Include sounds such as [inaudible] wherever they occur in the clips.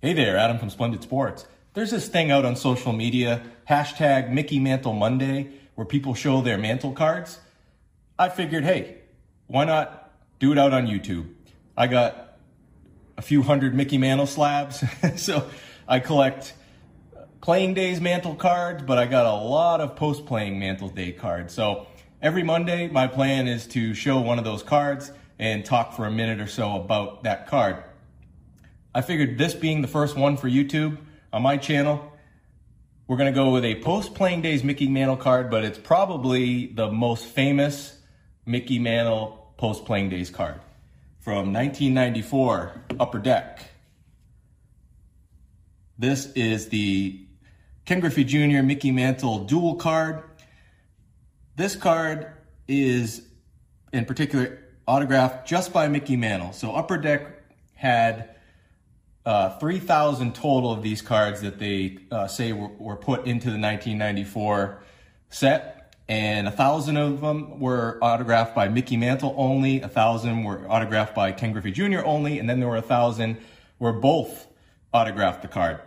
Hey there, Adam from Splendid Sports. There's this thing out on social media, hashtag Mickey Mantle Monday, where people show their mantle cards. I figured, hey, why not do it out on YouTube? I got a few hundred Mickey Mantle slabs, [laughs] so I collect playing days mantle cards, but I got a lot of post playing mantle day cards. So every Monday, my plan is to show one of those cards and talk for a minute or so about that card. I figured this being the first one for YouTube on my channel, we're to go with a post playing days Mickey Mantle card, but it's probably the most famous Mickey Mantle post playing days card from 1994 Upper Deck. This is the Ken Griffey Jr. Mickey Mantle dual card. This card is in particular autographed just by Mickey Mantle. So Upper Deck had uh, 3,000 total of these cards that they uh, say were, were, put into the 1994 set, and a thousand of them were autographed by Mickey Mantle only, a thousand were autographed by Ken Griffey Jr. only, and then there were a thousand where both autographed the card.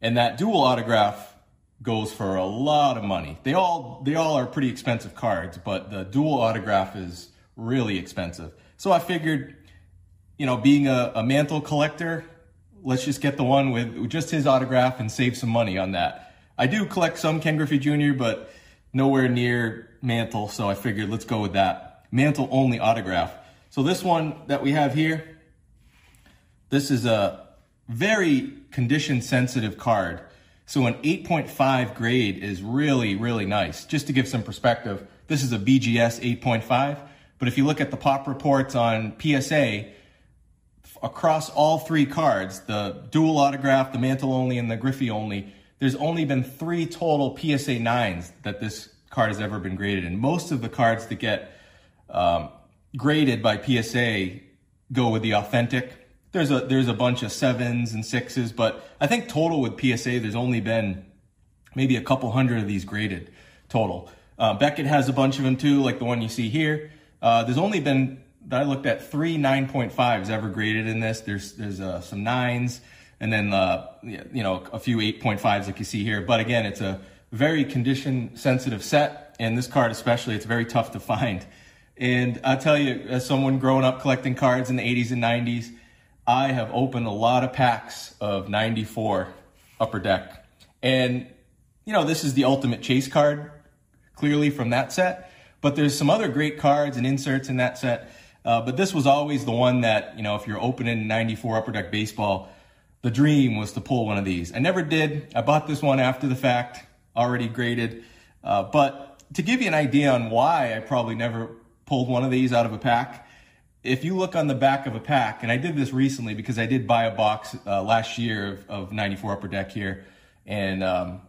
And that dual autograph goes for a lot of money. They all they all are pretty expensive cards, but the dual autograph is really expensive. So I figured, you know, being a, a mantle collector, let's just get the one with just his autograph and save some money on that. I do collect some Ken Griffey Jr., but nowhere near Mantle, so I figured let's go with that. Mantle only autograph. So this one that we have here, this is a very condition sensitive card. So an 8.5 grade is really, really nice. Just to give some perspective, this is a BGS 8.5, but if you look at the pop reports on PSA, across all three cards, the dual autograph, the mantle only, and the Griffey only, there's only been three total PSA 9s that this card has ever been graded And Most of the cards that get um, graded by PSA go with the authentic. There's a there's a bunch of sevens and sixes, but I think total with PSA there's only been maybe a couple hundred of these graded total. Uh, Beckett has a bunch of them too, like the one you see here. Uh, there's only been I looked at three 9.5s ever graded in this. There's there's uh, some nines and then uh, you know a few 8.5s like you see here. But again, it's a very condition sensitive set, and this card especially, it's very tough to find. And I tell you, as someone growing up collecting cards in the 80s and 90s, I have opened a lot of packs of 94 Upper Deck, and you know this is the ultimate chase card, clearly from that set. But there's some other great cards and inserts in that set uh, but this was always the one that, you know, if you're opening 94 Upper Deck Baseball, the dream was to pull one of these. I never did. I bought this one after the fact, already graded. Uh, but to give you an idea on why I probably never pulled one of these out of a pack, if you look on the back of a pack, and I did this recently because I did buy a box uh, last year of, of, 94 Upper Deck here, and um,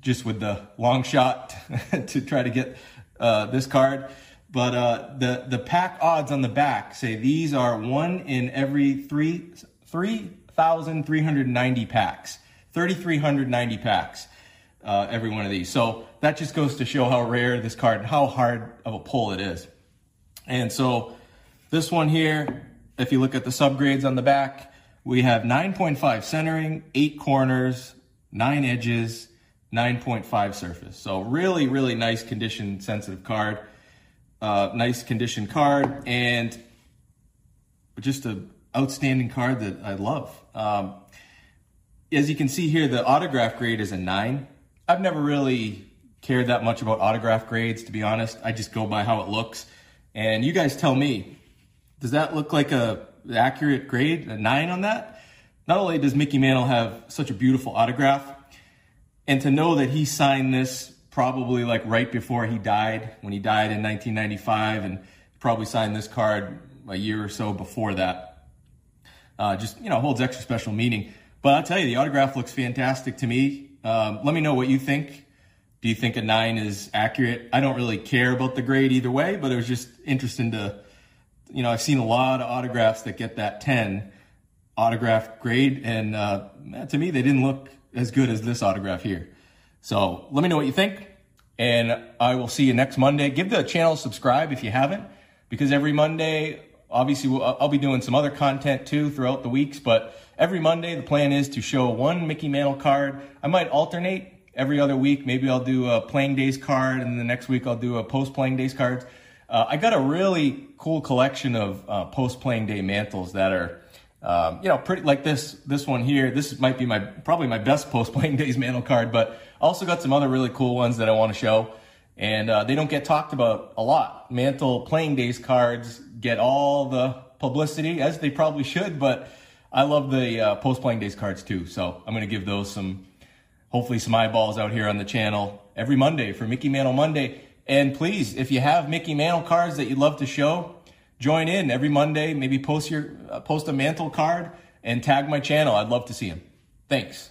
just with the long shot [laughs] to try to get uh, this card. But uh, the the pack odds on the back say these are one in every three three thousand three hundred ninety packs, thirty three hundred ninety packs, uh, every one of these. So that just goes to show how rare this card and how hard of a pull it is. And so this one here, if you look at the subgrades on the back, we have 9.5 centering, eight corners, nine edges, 9.5 surface. So really, really nice condition sensitive card uh, nice condition card, and just an outstanding card that I love. Um, as you can see here, the autograph grade is a nine. I've never really cared that much about autograph grades, to be honest. I just go by how it looks. And you guys tell me, does that look like a accurate grade, a nine on that? Not only does Mickey Mantle have such a beautiful autograph, and to know that he signed this probably like right before he died, when he died in 1995, and probably signed this card a year or so before that. Uh, just, you know, holds extra special meaning. But I'll tell you, the autograph looks fantastic to me. Um, let me know what you think. Do you think a nine is accurate? I don't really care about the grade either way, but it was just interesting to, you know, I've seen a lot of autographs that get that 10 autograph grade, and uh, to me, they didn't look as good as this autograph here. So let me know what you think, and I will see you next Monday. Give the channel subscribe if you haven't, because every Monday obviously I'll be doing some other content too throughout the weeks, but every Monday the plan is to show one Mickey Mantle card. I might alternate every other week. Maybe I'll do a playing days card, and the next week I'll do a post playing days cards. Uh, I got a really cool collection of uh, post playing day mantles that are. Um, you know, pretty like this this one here. This might be my probably my best post playing [laughs] days mantle card, but I also got some other really cool ones that I want to show, and uh, they don't get talked about a lot. Mantle playing days cards get all the publicity as they probably should, but I love the uh, post playing days cards too. So I'm going to give those some hopefully some eyeballs out here on the channel every Monday for Mickey Mantle Monday. And please, if you have Mickey Mantle cards that you'd love to show, join in every Monday. Maybe post your uh, post a mantle card and tag my channel. I'd love to see them. Thanks.